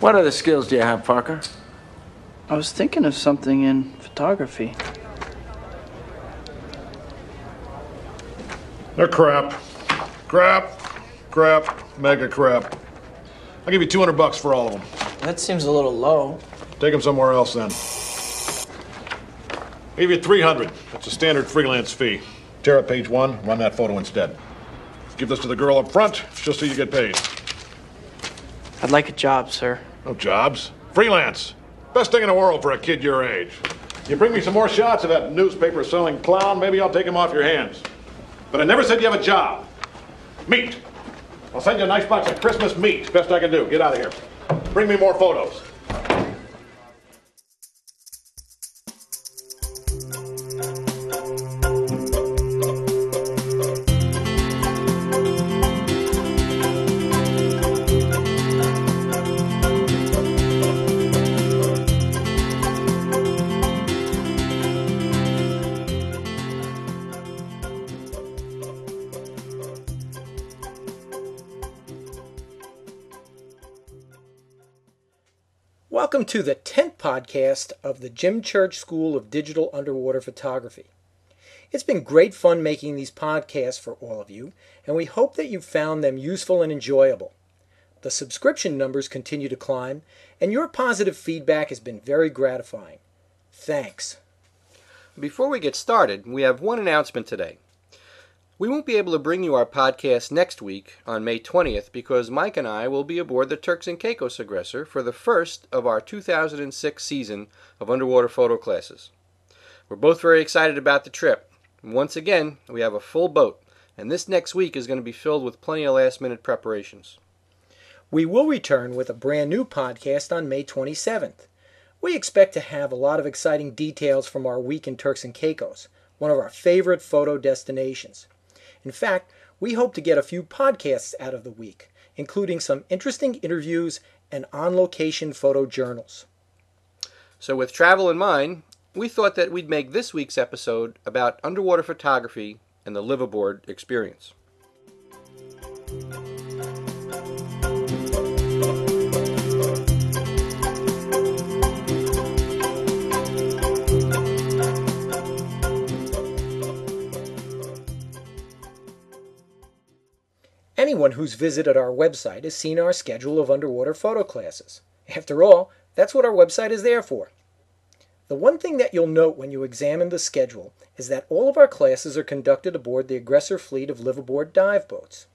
What other skills do you have, Parker? I was thinking of something in photography. They're crap. Crap. Crap. Mega crap. I'll give you 200 bucks for all of them. That seems a little low. Take them somewhere else then. I'll give you 300. That's a standard freelance fee. Tear up page one, run that photo instead. Give this to the girl up front, just so you get paid. I'd like a job, sir. No jobs. Freelance. Best thing in the world for a kid your age. You bring me some more shots of that newspaper selling clown, maybe I'll take him off your hands. But I never said you have a job. Meat. I'll send you a nice box of Christmas meat. Best I can do. Get out of here. Bring me more photos. Welcome to the 10th podcast of the Jim Church School of Digital Underwater Photography. It's been great fun making these podcasts for all of you, and we hope that you found them useful and enjoyable. The subscription numbers continue to climb, and your positive feedback has been very gratifying. Thanks. Before we get started, we have one announcement today. We won't be able to bring you our podcast next week on May 20th because Mike and I will be aboard the Turks and Caicos Aggressor for the first of our 2006 season of underwater photo classes. We're both very excited about the trip. Once again, we have a full boat, and this next week is going to be filled with plenty of last minute preparations. We will return with a brand new podcast on May 27th. We expect to have a lot of exciting details from our week in Turks and Caicos, one of our favorite photo destinations. In fact, we hope to get a few podcasts out of the week, including some interesting interviews and on location photo journals. So, with travel in mind, we thought that we'd make this week's episode about underwater photography and the liveaboard experience. Anyone who's visited our website has seen our schedule of underwater photo classes. After all, that's what our website is there for. The one thing that you'll note when you examine the schedule is that all of our classes are conducted aboard the Aggressor fleet of liveaboard dive boats.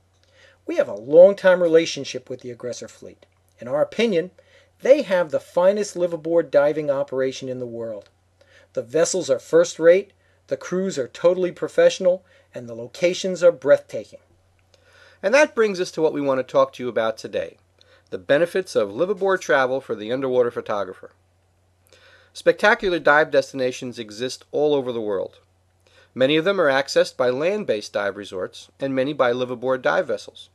We have a long-time relationship with the Aggressor fleet. In our opinion, they have the finest liveaboard diving operation in the world. The vessels are first rate, the crews are totally professional, and the locations are breathtaking. And that brings us to what we want to talk to you about today the benefits of liveaboard travel for the underwater photographer. Spectacular dive destinations exist all over the world. Many of them are accessed by land based dive resorts, and many by liveaboard dive vessels.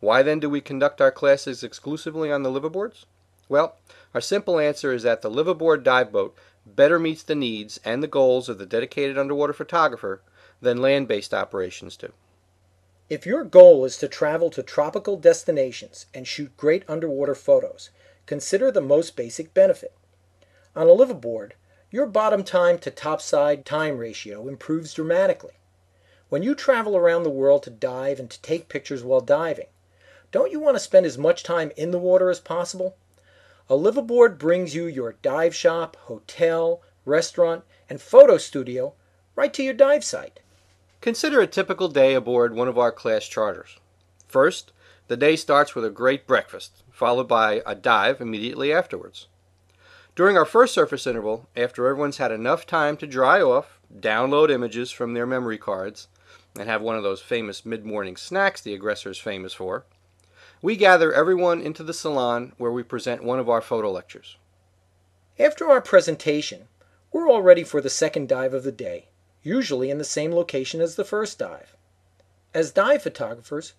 Why then do we conduct our classes exclusively on the liveaboards? Well, our simple answer is that the liveaboard dive boat better meets the needs and the goals of the dedicated underwater photographer than land based operations do. If your goal is to travel to tropical destinations and shoot great underwater photos, consider the most basic benefit. On a liveaboard, your bottom time to topside time ratio improves dramatically. When you travel around the world to dive and to take pictures while diving, don't you want to spend as much time in the water as possible? A liveaboard brings you your dive shop, hotel, restaurant, and photo studio right to your dive site. Consider a typical day aboard one of our class charters. First, the day starts with a great breakfast, followed by a dive immediately afterwards. During our first surface interval, after everyone's had enough time to dry off, download images from their memory cards, and have one of those famous mid morning snacks the aggressor is famous for, we gather everyone into the salon where we present one of our photo lectures. After our presentation, we're all ready for the second dive of the day, usually in the same location as the first dive. As dive photographers,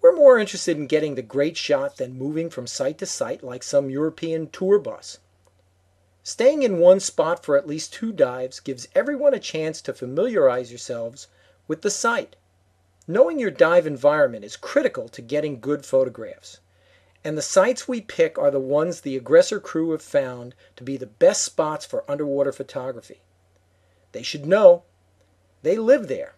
we're more interested in getting the great shot than moving from site to site like some European tour bus. Staying in one spot for at least two dives gives everyone a chance to familiarize yourselves with the site. Knowing your dive environment is critical to getting good photographs. And the sites we pick are the ones the aggressor crew have found to be the best spots for underwater photography. They should know. They live there.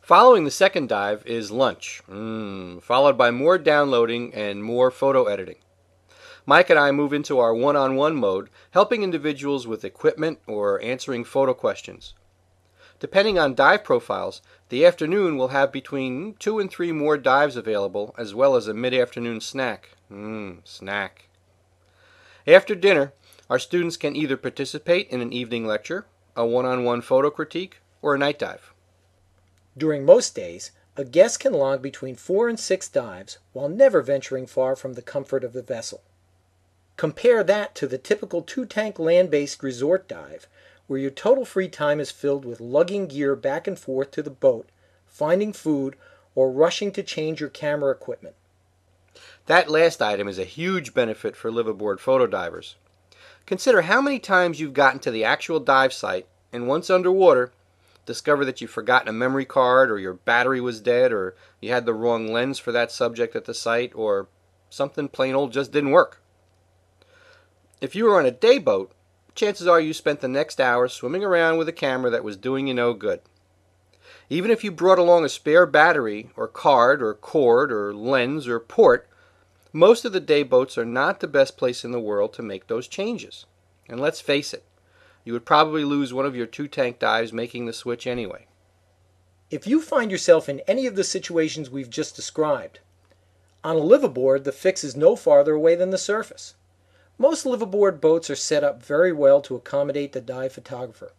Following the second dive is lunch, mm, followed by more downloading and more photo editing. Mike and I move into our one on one mode, helping individuals with equipment or answering photo questions. Depending on dive profiles, the afternoon will have between two and three more dives available, as well as a mid afternoon snack. Mmm, snack. After dinner, our students can either participate in an evening lecture, a one on one photo critique, or a night dive. During most days, a guest can log between four and six dives while never venturing far from the comfort of the vessel. Compare that to the typical two tank land based resort dive, where your total free time is filled with lugging gear back and forth to the boat, finding food, or rushing to change your camera equipment. That last item is a huge benefit for live aboard photo divers. Consider how many times you've gotten to the actual dive site and once underwater discover that you've forgotten a memory card or your battery was dead or you had the wrong lens for that subject at the site or something plain old just didn't work. If you were on a day boat, chances are you spent the next hour swimming around with a camera that was doing you no good. Even if you brought along a spare battery or card or cord or lens or port, most of the day boats are not the best place in the world to make those changes. And let's face it, you would probably lose one of your two tank dives making the switch anyway. If you find yourself in any of the situations we've just described, on a liveaboard the fix is no farther away than the surface. Most liveaboard boats are set up very well to accommodate the dive photographer.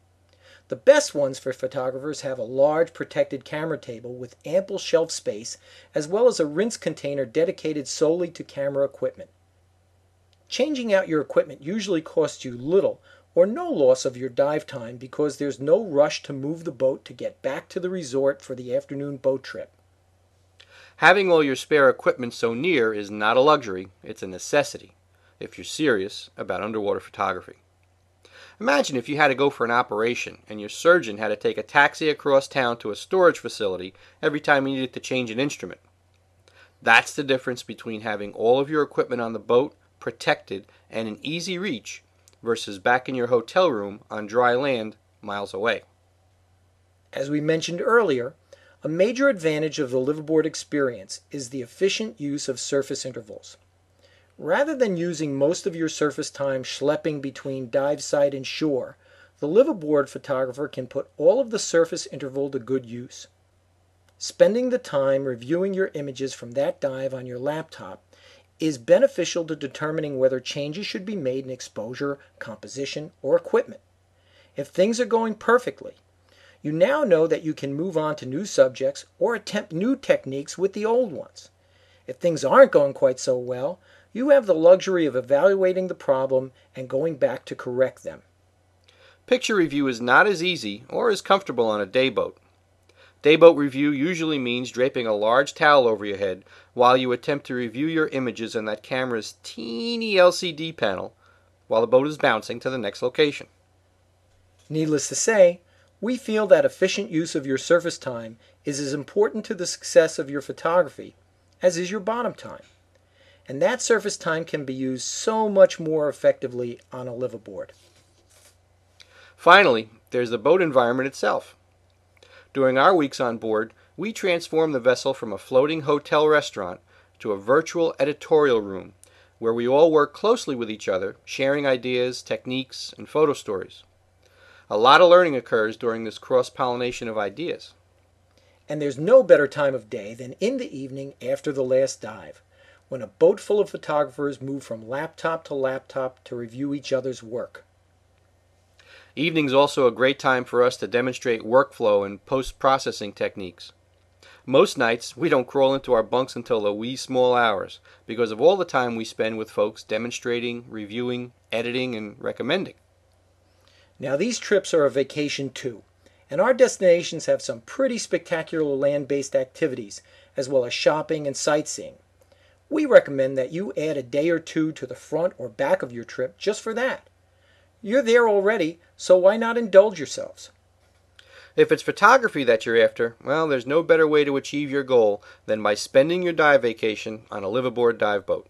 The best ones for photographers have a large protected camera table with ample shelf space as well as a rinse container dedicated solely to camera equipment. Changing out your equipment usually costs you little or no loss of your dive time because there's no rush to move the boat to get back to the resort for the afternoon boat trip. Having all your spare equipment so near is not a luxury, it's a necessity if you're serious about underwater photography. Imagine if you had to go for an operation and your surgeon had to take a taxi across town to a storage facility every time he needed to change an instrument. That's the difference between having all of your equipment on the boat, protected, and in easy reach, versus back in your hotel room on dry land miles away. As we mentioned earlier, a major advantage of the liveaboard experience is the efficient use of surface intervals. Rather than using most of your surface time schlepping between dive site and shore, the liveaboard photographer can put all of the surface interval to good use. Spending the time reviewing your images from that dive on your laptop is beneficial to determining whether changes should be made in exposure, composition, or equipment. If things are going perfectly, you now know that you can move on to new subjects or attempt new techniques with the old ones. If things aren't going quite so well, you have the luxury of evaluating the problem and going back to correct them. Picture review is not as easy or as comfortable on a dayboat. Dayboat review usually means draping a large towel over your head while you attempt to review your images on that camera's teeny LCD panel while the boat is bouncing to the next location. Needless to say, we feel that efficient use of your surface time is as important to the success of your photography as is your bottom time and that surface time can be used so much more effectively on a liveaboard. Finally, there's the boat environment itself. During our weeks on board, we transform the vessel from a floating hotel restaurant to a virtual editorial room where we all work closely with each other, sharing ideas, techniques, and photo stories. A lot of learning occurs during this cross pollination of ideas. And there's no better time of day than in the evening after the last dive when a boat full of photographers move from laptop to laptop to review each other's work. Evening's also a great time for us to demonstrate workflow and post-processing techniques. Most nights, we don't crawl into our bunks until the wee small hours because of all the time we spend with folks demonstrating, reviewing, editing, and recommending. Now, these trips are a vacation too, and our destinations have some pretty spectacular land based activities, as well as shopping and sightseeing. We recommend that you add a day or two to the front or back of your trip just for that. You're there already, so why not indulge yourselves? If it's photography that you're after, well, there's no better way to achieve your goal than by spending your dive vacation on a liveaboard dive boat.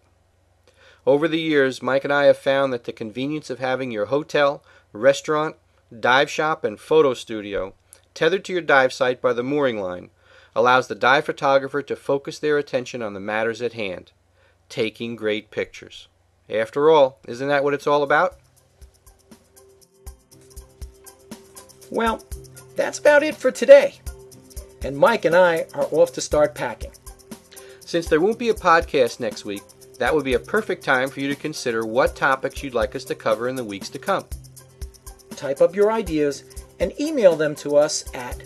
Over the years, Mike and I have found that the convenience of having your hotel, restaurant, dive shop, and photo studio tethered to your dive site by the mooring line allows the dive photographer to focus their attention on the matters at hand, taking great pictures. After all, isn't that what it's all about? Well, that's about it for today. And Mike and I are off to start packing. Since there won't be a podcast next week, that would be a perfect time for you to consider what topics you'd like us to cover in the weeks to come. Type up your ideas and email them to us at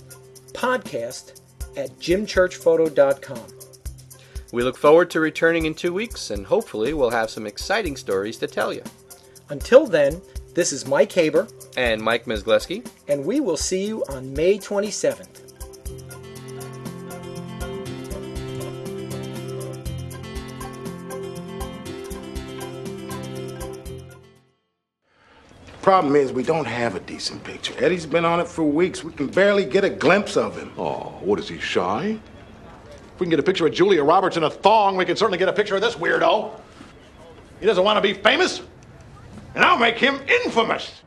podcast at jimchurchphoto.com. We look forward to returning in two weeks, and hopefully, we'll have some exciting stories to tell you. Until then, this is Mike Haber, And Mike Mesgleski, and we will see you on May 27th. Problem is, we don't have a decent picture. Eddie's been on it for weeks. We can barely get a glimpse of him. Oh, what is he, shy? If we can get a picture of Julia Roberts in a thong, we can certainly get a picture of this weirdo. He doesn't want to be famous, and I'll make him infamous.